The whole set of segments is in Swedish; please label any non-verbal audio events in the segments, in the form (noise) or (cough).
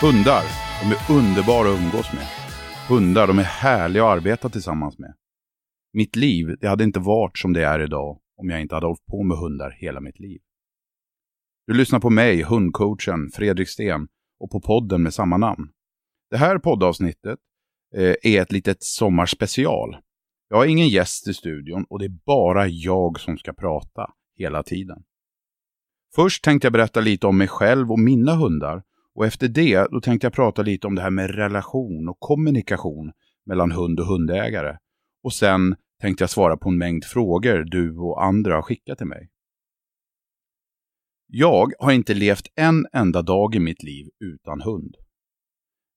Hundar, de är underbara att umgås med. Hundar, de är härliga att arbeta tillsammans med. Mitt liv, det hade inte varit som det är idag om jag inte hade hållit på med hundar hela mitt liv. Du lyssnar på mig, hundcoachen Fredrik Sten, och på podden med samma namn. Det här poddavsnittet eh, är ett litet sommarspecial. Jag har ingen gäst i studion och det är bara jag som ska prata hela tiden. Först tänkte jag berätta lite om mig själv och mina hundar och efter det då tänkte jag prata lite om det här med relation och kommunikation mellan hund och hundägare. Och sen tänkte jag svara på en mängd frågor du och andra har skickat till mig. Jag har inte levt en enda dag i mitt liv utan hund.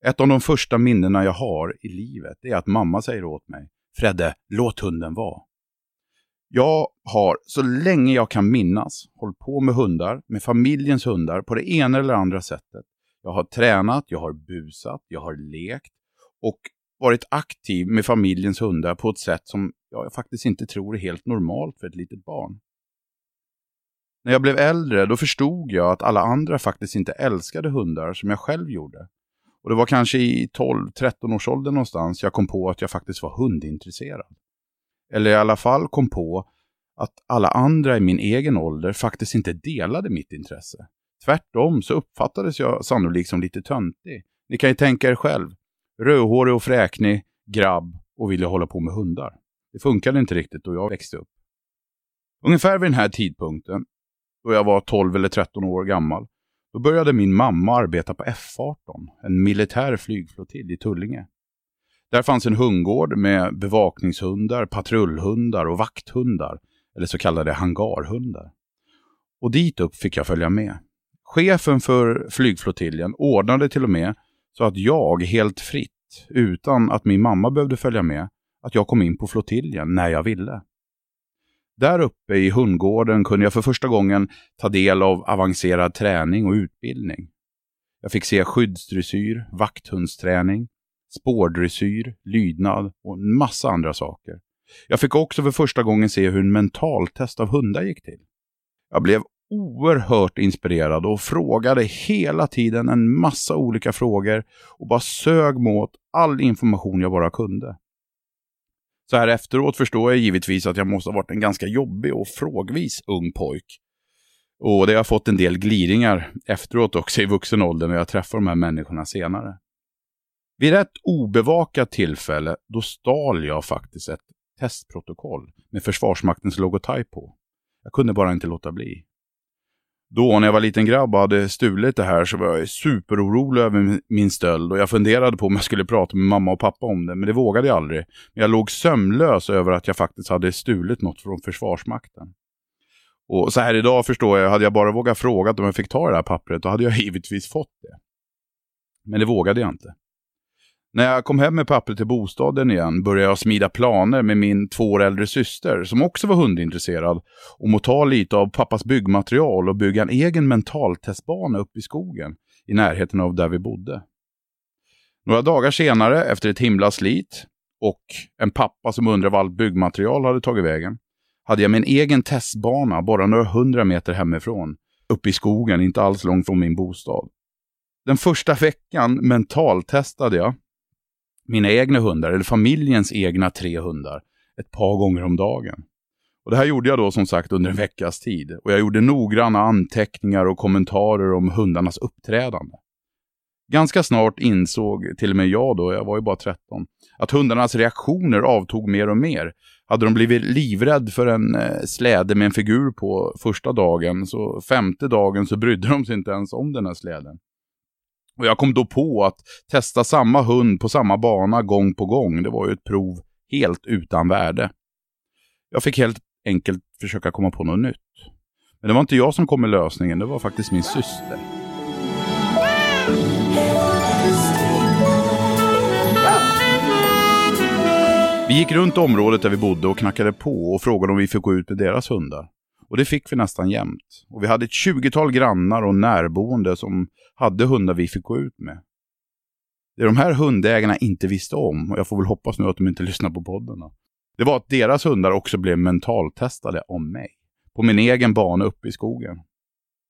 Ett av de första minnena jag har i livet är att mamma säger åt mig, Fredde, låt hunden vara. Jag har, så länge jag kan minnas, hållit på med hundar, med familjens hundar, på det ena eller andra sättet. Jag har tränat, jag har busat, jag har lekt och varit aktiv med familjens hundar på ett sätt som jag faktiskt inte tror är helt normalt för ett litet barn. När jag blev äldre då förstod jag att alla andra faktiskt inte älskade hundar som jag själv gjorde. Och det var kanske i 12-13 års ålder någonstans jag kom på att jag faktiskt var hundintresserad. Eller i alla fall kom på att alla andra i min egen ålder faktiskt inte delade mitt intresse. Tvärtom så uppfattades jag sannolikt som lite töntig. Ni kan ju tänka er själv. Rödhårig och fräknig, grabb och ville hålla på med hundar. Det funkade inte riktigt då jag växte upp. Ungefär vid den här tidpunkten, då jag var 12 eller 13 år gammal, då började min mamma arbeta på F18, en militär flygflottilj i Tullinge. Där fanns en hundgård med bevakningshundar, patrullhundar och vakthundar, eller så kallade hangarhundar. Och dit upp fick jag följa med. Chefen för flygflottiljen ordnade till och med så att jag helt fritt, utan att min mamma behövde följa med, att jag kom in på flottiljen när jag ville. Där uppe i hundgården kunde jag för första gången ta del av avancerad träning och utbildning. Jag fick se skyddsdressyr, vakthundsträning, spårdressyr, lydnad och en massa andra saker. Jag fick också för första gången se hur en mentaltest av hundar gick till. Jag blev oerhört inspirerad och frågade hela tiden en massa olika frågor och bara sög mot all information jag bara kunde. Så här efteråt förstår jag givetvis att jag måste ha varit en ganska jobbig och frågvis ung pojk. Och det har fått en del gliringar efteråt också i vuxen ålder när jag träffar de här människorna senare. Vid ett obevakat tillfälle då stal jag faktiskt ett testprotokoll med Försvarsmaktens logotyp på. Jag kunde bara inte låta bli. Då när jag var liten grabb och hade stulit det här så var jag superorolig över min stöld och jag funderade på om jag skulle prata med mamma och pappa om det, men det vågade jag aldrig. Men jag låg sömnlös över att jag faktiskt hade stulit något från Försvarsmakten. Och så här idag förstår jag, hade jag bara vågat fråga om jag fick ta det här pappret, då hade jag (laughs) givetvis fått det. Men det vågade jag inte. När jag kom hem med pappret till bostaden igen började jag smida planer med min två år äldre syster som också var hundintresserad om att ta lite av pappas byggmaterial och bygga en egen mentaltestbana uppe i skogen i närheten av där vi bodde. Några dagar senare, efter ett himla slit och en pappa som undrade vart allt byggmaterial hade tagit vägen, hade jag min egen testbana bara några hundra meter hemifrån, uppe i skogen, inte alls långt från min bostad. Den första veckan mentaltestade jag mina egna hundar, eller familjens egna tre hundar, ett par gånger om dagen. Och Det här gjorde jag då som sagt under en veckas tid. Och jag gjorde noggranna anteckningar och kommentarer om hundarnas uppträdande. Ganska snart insåg till och med jag då, jag var ju bara 13, att hundarnas reaktioner avtog mer och mer. Hade de blivit livrädd för en eh, släde med en figur på första dagen, så femte dagen så brydde de sig inte ens om den här släden. Och jag kom då på att testa samma hund på samma bana gång på gång, det var ju ett prov helt utan värde. Jag fick helt enkelt försöka komma på något nytt. Men det var inte jag som kom med lösningen, det var faktiskt min syster. Vi gick runt området där vi bodde och knackade på och frågade om vi fick gå ut med deras hundar. Och det fick vi nästan jämt. Och vi hade ett tjugotal grannar och närboende som hade hundar vi fick gå ut med. Det de här hundägarna inte visste om, och jag får väl hoppas nu att de inte lyssnar på podden, då, det var att deras hundar också blev mentaltestade om mig. På min egen bana uppe i skogen.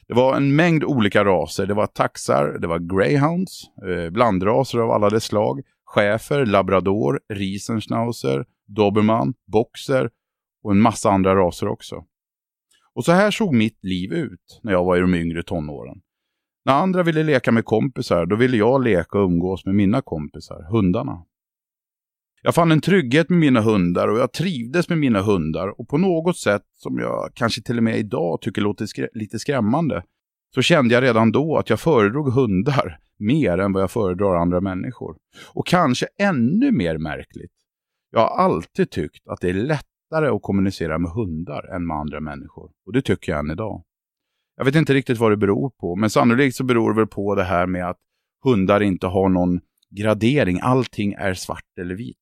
Det var en mängd olika raser. Det var taxar, det var greyhounds, eh, blandraser av alla dess slag, schäfer, labrador, riesenschnauzer, dobermann, boxer och en massa andra raser också. Och så här såg mitt liv ut när jag var i de yngre tonåren. När andra ville leka med kompisar, då ville jag leka och umgås med mina kompisar, hundarna. Jag fann en trygghet med mina hundar och jag trivdes med mina hundar och på något sätt som jag kanske till och med idag tycker låter skrä lite skrämmande så kände jag redan då att jag föredrog hundar mer än vad jag föredrar andra människor. Och kanske ännu mer märkligt. Jag har alltid tyckt att det är lättare att kommunicera med hundar än med andra människor. Och det tycker jag än idag. Jag vet inte riktigt vad det beror på, men sannolikt så beror det väl på det här med att hundar inte har någon gradering. Allting är svart eller vitt.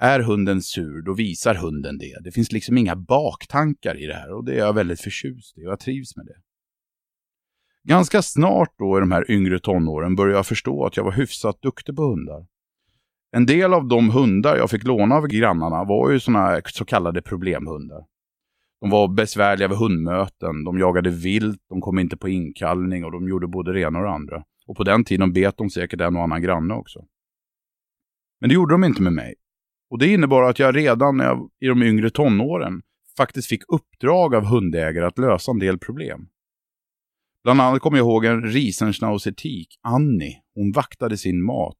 Är hunden sur, då visar hunden det. Det finns liksom inga baktankar i det här och det är jag väldigt förtjust i och jag trivs med det. Ganska snart då i de här yngre tonåren började jag förstå att jag var hyfsat duktig på hundar. En del av de hundar jag fick låna av grannarna var ju såna så kallade problemhundar. De var besvärliga vid hundmöten, de jagade vilt, de kom inte på inkallning och de gjorde både det ena och det andra. Och på den tiden bet de säkert en och annan granne också. Men det gjorde de inte med mig. Och det innebar att jag redan när jag, i de yngre tonåren faktiskt fick uppdrag av hundägare att lösa en del problem. Bland annat kommer jag ihåg en riesenschnauzertik, Annie. Hon vaktade sin mat.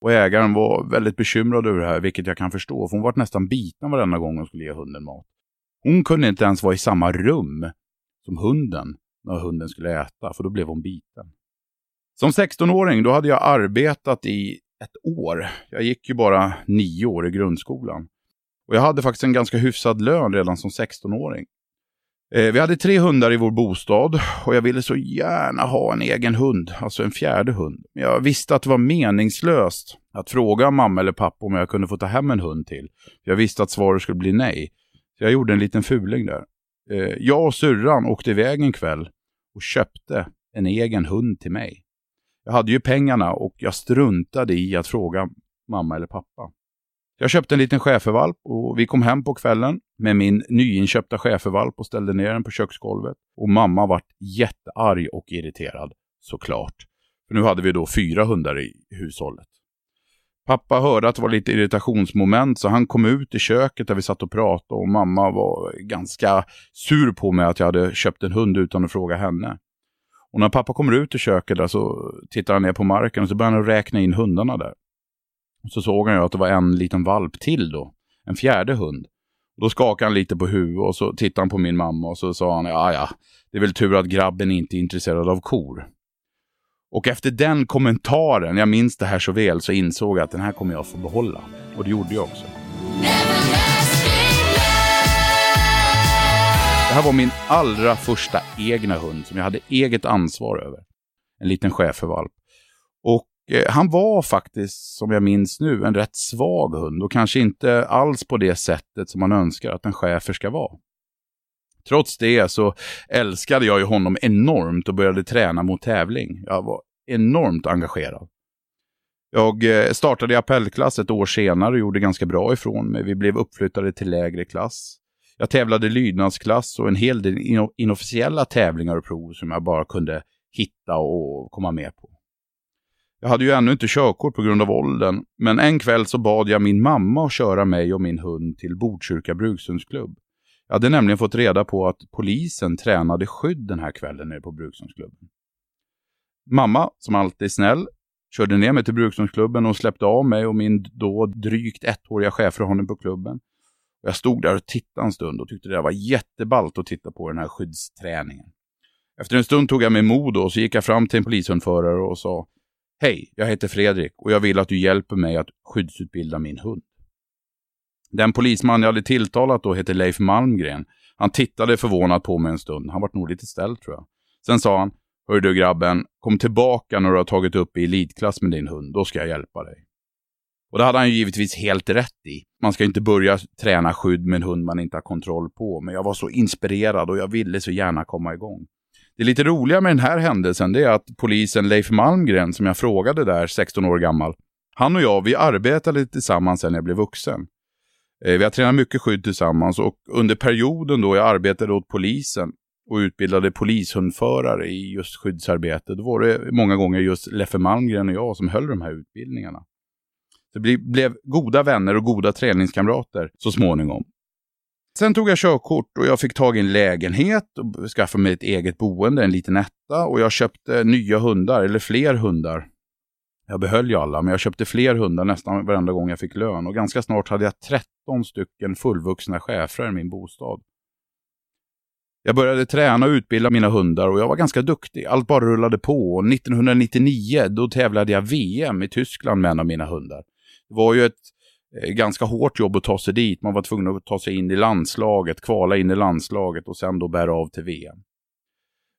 Och ägaren var väldigt bekymrad över det här, vilket jag kan förstå. För hon var nästan biten varenda gång hon skulle ge hunden mat. Hon kunde inte ens vara i samma rum som hunden när hunden skulle äta, för då blev hon biten. Som 16-åring då hade jag arbetat i ett år. Jag gick ju bara nio år i grundskolan. Och jag hade faktiskt en ganska hyfsad lön redan som 16-åring. Eh, vi hade tre hundar i vår bostad och jag ville så gärna ha en egen hund, alltså en fjärde hund. Jag visste att det var meningslöst att fråga mamma eller pappa om jag kunde få ta hem en hund till. Jag visste att svaret skulle bli nej. Jag gjorde en liten fuling där. Eh, jag och syrran åkte iväg en kväll och köpte en egen hund till mig. Jag hade ju pengarna och jag struntade i att fråga mamma eller pappa. Jag köpte en liten schäfervalp och vi kom hem på kvällen med min nyinköpta schäfervalp och ställde ner den på köksgolvet. Och mamma vart jättearg och irriterad, såklart. För nu hade vi då fyra hundar i hushållet. Pappa hörde att det var lite irritationsmoment så han kom ut i köket där vi satt och pratade och mamma var ganska sur på mig att jag hade köpt en hund utan att fråga henne. Och när pappa kommer ut i köket där så tittar han ner på marken och så börjar han räkna in hundarna där. Och så såg han ju att det var en liten valp till då. En fjärde hund. Då skakade han lite på huvudet och så tittade han på min mamma och så sa han ja ja, det är väl tur att grabben inte är intresserad av kor. Och efter den kommentaren, jag minns det här så väl, så insåg jag att den här kommer jag få behålla. Och det gjorde jag också. Det här var min allra första egna hund som jag hade eget ansvar över. En liten schäfervalp. Och eh, han var faktiskt, som jag minns nu, en rätt svag hund och kanske inte alls på det sättet som man önskar att en schäfer ska vara. Trots det så älskade jag ju honom enormt och började träna mot tävling. Jag var enormt engagerad. Jag eh, startade i appellklass ett år senare och gjorde ganska bra ifrån mig. Vi blev uppflyttade till lägre klass. Jag tävlade lydnadsklass och en hel del inofficiella tävlingar och prov som jag bara kunde hitta och komma med på. Jag hade ju ännu inte körkort på grund av åldern, men en kväll så bad jag min mamma att köra mig och min hund till Botkyrka brukshundsklubb. Jag hade nämligen fått reda på att polisen tränade skydd den här kvällen nere på brukshundsklubben. Mamma, som alltid är snäll, körde ner mig till brukshundsklubben och släppte av mig och min då drygt ettåriga schäferhane på klubben. Jag stod där och tittade en stund och tyckte det var jätteballt att titta på den här skyddsträningen. Efter en stund tog jag mig mod och så gick jag fram till en polishundförare och sa Hej, jag heter Fredrik och jag vill att du hjälper mig att skyddsutbilda min hund. Den polisman jag hade tilltalat då hette Leif Malmgren. Han tittade förvånat på mig en stund. Han vart nog lite ställd tror jag. Sen sa han Hör du grabben, kom tillbaka när du har tagit upp i elitklass med din hund, då ska jag hjälpa dig. Och det hade han ju givetvis helt rätt i. Man ska inte börja träna skydd med en hund man inte har kontroll på. Men jag var så inspirerad och jag ville så gärna komma igång. Det lite roliga med den här händelsen det är att polisen Leif Malmgren, som jag frågade där, 16 år gammal, han och jag, vi arbetade tillsammans sen jag blev vuxen. Eh, vi har tränat mycket skydd tillsammans och under perioden då jag arbetade åt polisen och utbildade polishundförare i just skyddsarbete, då var det många gånger just Leffe Malmgren och jag som höll de här utbildningarna. Vi blev goda vänner och goda träningskamrater så småningom. Sen tog jag körkort och jag fick tag i en lägenhet och skaffade mig ett eget boende, en liten etta. Och jag köpte nya hundar, eller fler hundar. Jag behöll ju alla, men jag köpte fler hundar nästan varenda gång jag fick lön. Och ganska snart hade jag 13 stycken fullvuxna schäfrar i min bostad. Jag började träna och utbilda mina hundar och jag var ganska duktig. Allt bara rullade på. Och 1999 då tävlade jag VM i Tyskland med en av mina hundar. Det var ju ett eh, ganska hårt jobb att ta sig dit. Man var tvungen att ta sig in i landslaget, kvala in i landslaget och sen då bära av till VM.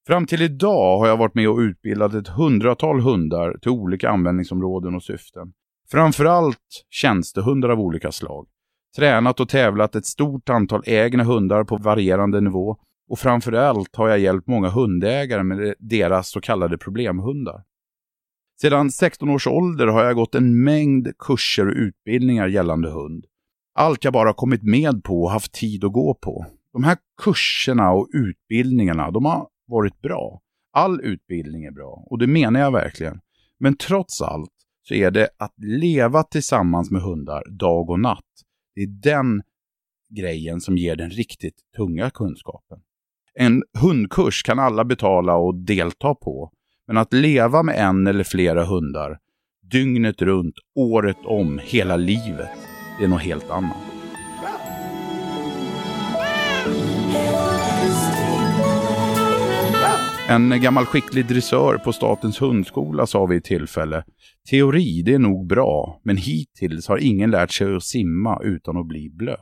Fram till idag har jag varit med och utbildat ett hundratal hundar till olika användningsområden och syften. Framförallt tjänstehundar av olika slag. Tränat och tävlat ett stort antal egna hundar på varierande nivå och framförallt har jag hjälpt många hundägare med deras så kallade problemhundar. Sedan 16 års ålder har jag gått en mängd kurser och utbildningar gällande hund. Allt jag bara kommit med på och haft tid att gå på. De här kurserna och utbildningarna, de har varit bra. All utbildning är bra och det menar jag verkligen. Men trots allt så är det att leva tillsammans med hundar dag och natt. Det är den grejen som ger den riktigt tunga kunskapen. En hundkurs kan alla betala och delta på. Men att leva med en eller flera hundar dygnet runt, året om, hela livet, det är något helt annat. En gammal skicklig dressör på Statens hundskola sa vid ett tillfälle Teori, det är nog bra, men hittills har ingen lärt sig att simma utan att bli blöt.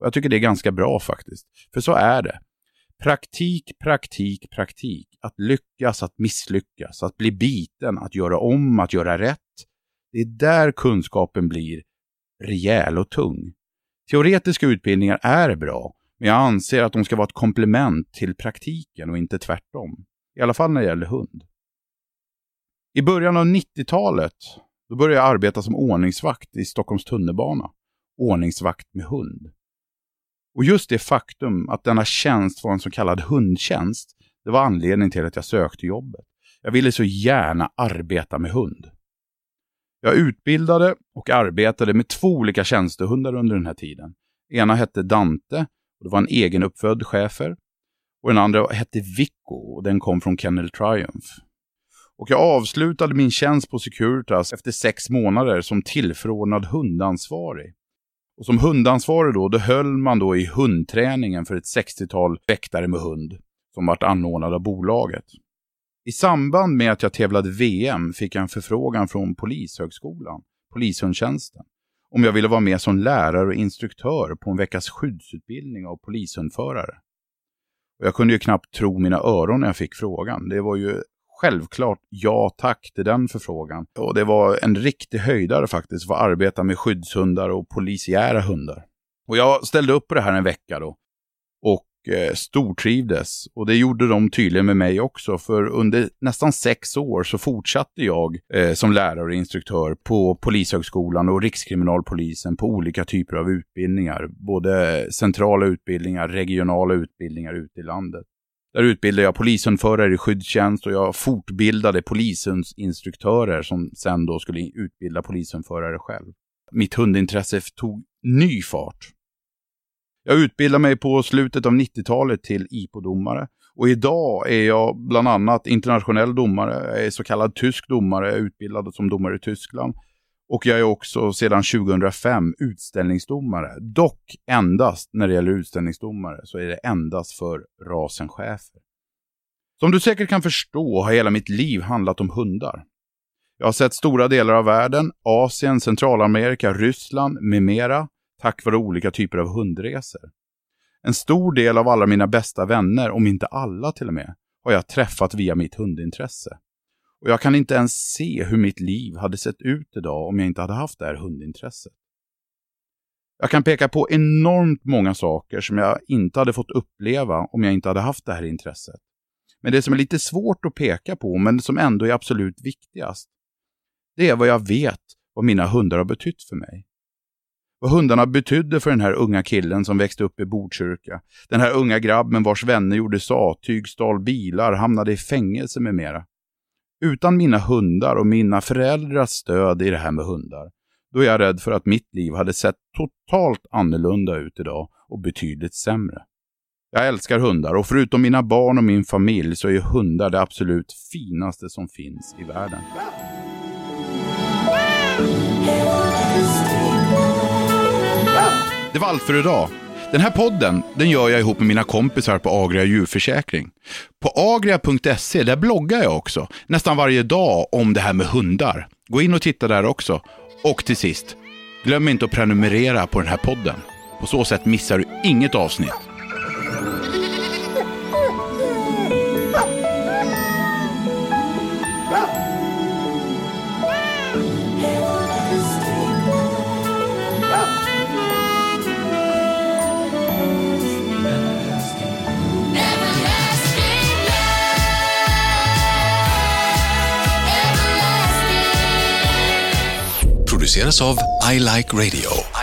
Jag tycker det är ganska bra faktiskt, för så är det. Praktik, praktik, praktik. Att lyckas, att misslyckas, att bli biten, att göra om, att göra rätt. Det är där kunskapen blir rejäl och tung. Teoretiska utbildningar är bra, men jag anser att de ska vara ett komplement till praktiken och inte tvärtom. I alla fall när det gäller hund. I början av 90-talet då började jag arbeta som ordningsvakt i Stockholms tunnelbana. Ordningsvakt med hund. Och just det faktum att denna tjänst var en så kallad hundtjänst, det var anledningen till att jag sökte jobbet. Jag ville så gärna arbeta med hund. Jag utbildade och arbetade med två olika tjänstehundar under den här tiden. Ena hette Dante, och det var en egenuppfödd schäfer. Och den andra hette Vico, och den kom från Kennel Triumph. Och jag avslutade min tjänst på Securitas efter sex månader som tillförordnad hundansvarig. Och som hundansvarig då, då höll man då i hundträningen för ett 60-tal väktare med hund som vart anordnad av bolaget. I samband med att jag tävlade VM fick jag en förfrågan från Polishögskolan, Polishundtjänsten, om jag ville vara med som lärare och instruktör på en veckas skyddsutbildning av polishundförare. Och jag kunde ju knappt tro mina öron när jag fick frågan. Det var ju självklart ja tack till den förfrågan. Och det var en riktig höjdare faktiskt för att arbeta med skyddshundar och polisiära hundar. Och jag ställde upp på det här en vecka då. Och eh, stortrivdes. Och det gjorde de tydligen med mig också. För under nästan sex år så fortsatte jag eh, som lärare och instruktör på Polishögskolan och Rikskriminalpolisen på olika typer av utbildningar. Både centrala utbildningar, regionala utbildningar ute i landet. Där utbildade jag polishundförare i skyddstjänst och jag fortbildade polishundsinstruktörer som sen då skulle utbilda polishundförare själv. Mitt hundintresse tog ny fart. Jag utbildade mig på slutet av 90-talet till IPO-domare och idag är jag bland annat internationell domare, jag är så kallad tysk domare, jag är utbildad som domare i Tyskland och jag är också sedan 2005 utställningsdomare. Dock endast när det gäller utställningsdomare så är det endast för rasen schäfer. Som du säkert kan förstå har hela mitt liv handlat om hundar. Jag har sett stora delar av världen, Asien, Centralamerika, Ryssland med mera tack vare olika typer av hundresor. En stor del av alla mina bästa vänner, om inte alla till och med, har jag träffat via mitt hundintresse. Och jag kan inte ens se hur mitt liv hade sett ut idag om jag inte hade haft det här hundintresset. Jag kan peka på enormt många saker som jag inte hade fått uppleva om jag inte hade haft det här intresset. Men det som är lite svårt att peka på, men som ändå är absolut viktigast, det är vad jag vet vad mina hundar har betytt för mig. Vad hundarna betydde för den här unga killen som växte upp i Botkyrka. Den här unga grabben vars vänner gjorde sattyg, stal bilar, hamnade i fängelse med mera. Utan mina hundar och mina föräldrars stöd i det här med hundar, då är jag rädd för att mitt liv hade sett totalt annorlunda ut idag och betydligt sämre. Jag älskar hundar och förutom mina barn och min familj så är hundar det absolut finaste som finns i världen. Det var allt för idag. Den här podden den gör jag ihop med mina kompisar på Agria djurförsäkring. På agria.se där bloggar jag också nästan varje dag om det här med hundar. Gå in och titta där också. Och till sist, glöm inte att prenumerera på den här podden. På så sätt missar du inget avsnitt. presenteras av I Like Radio.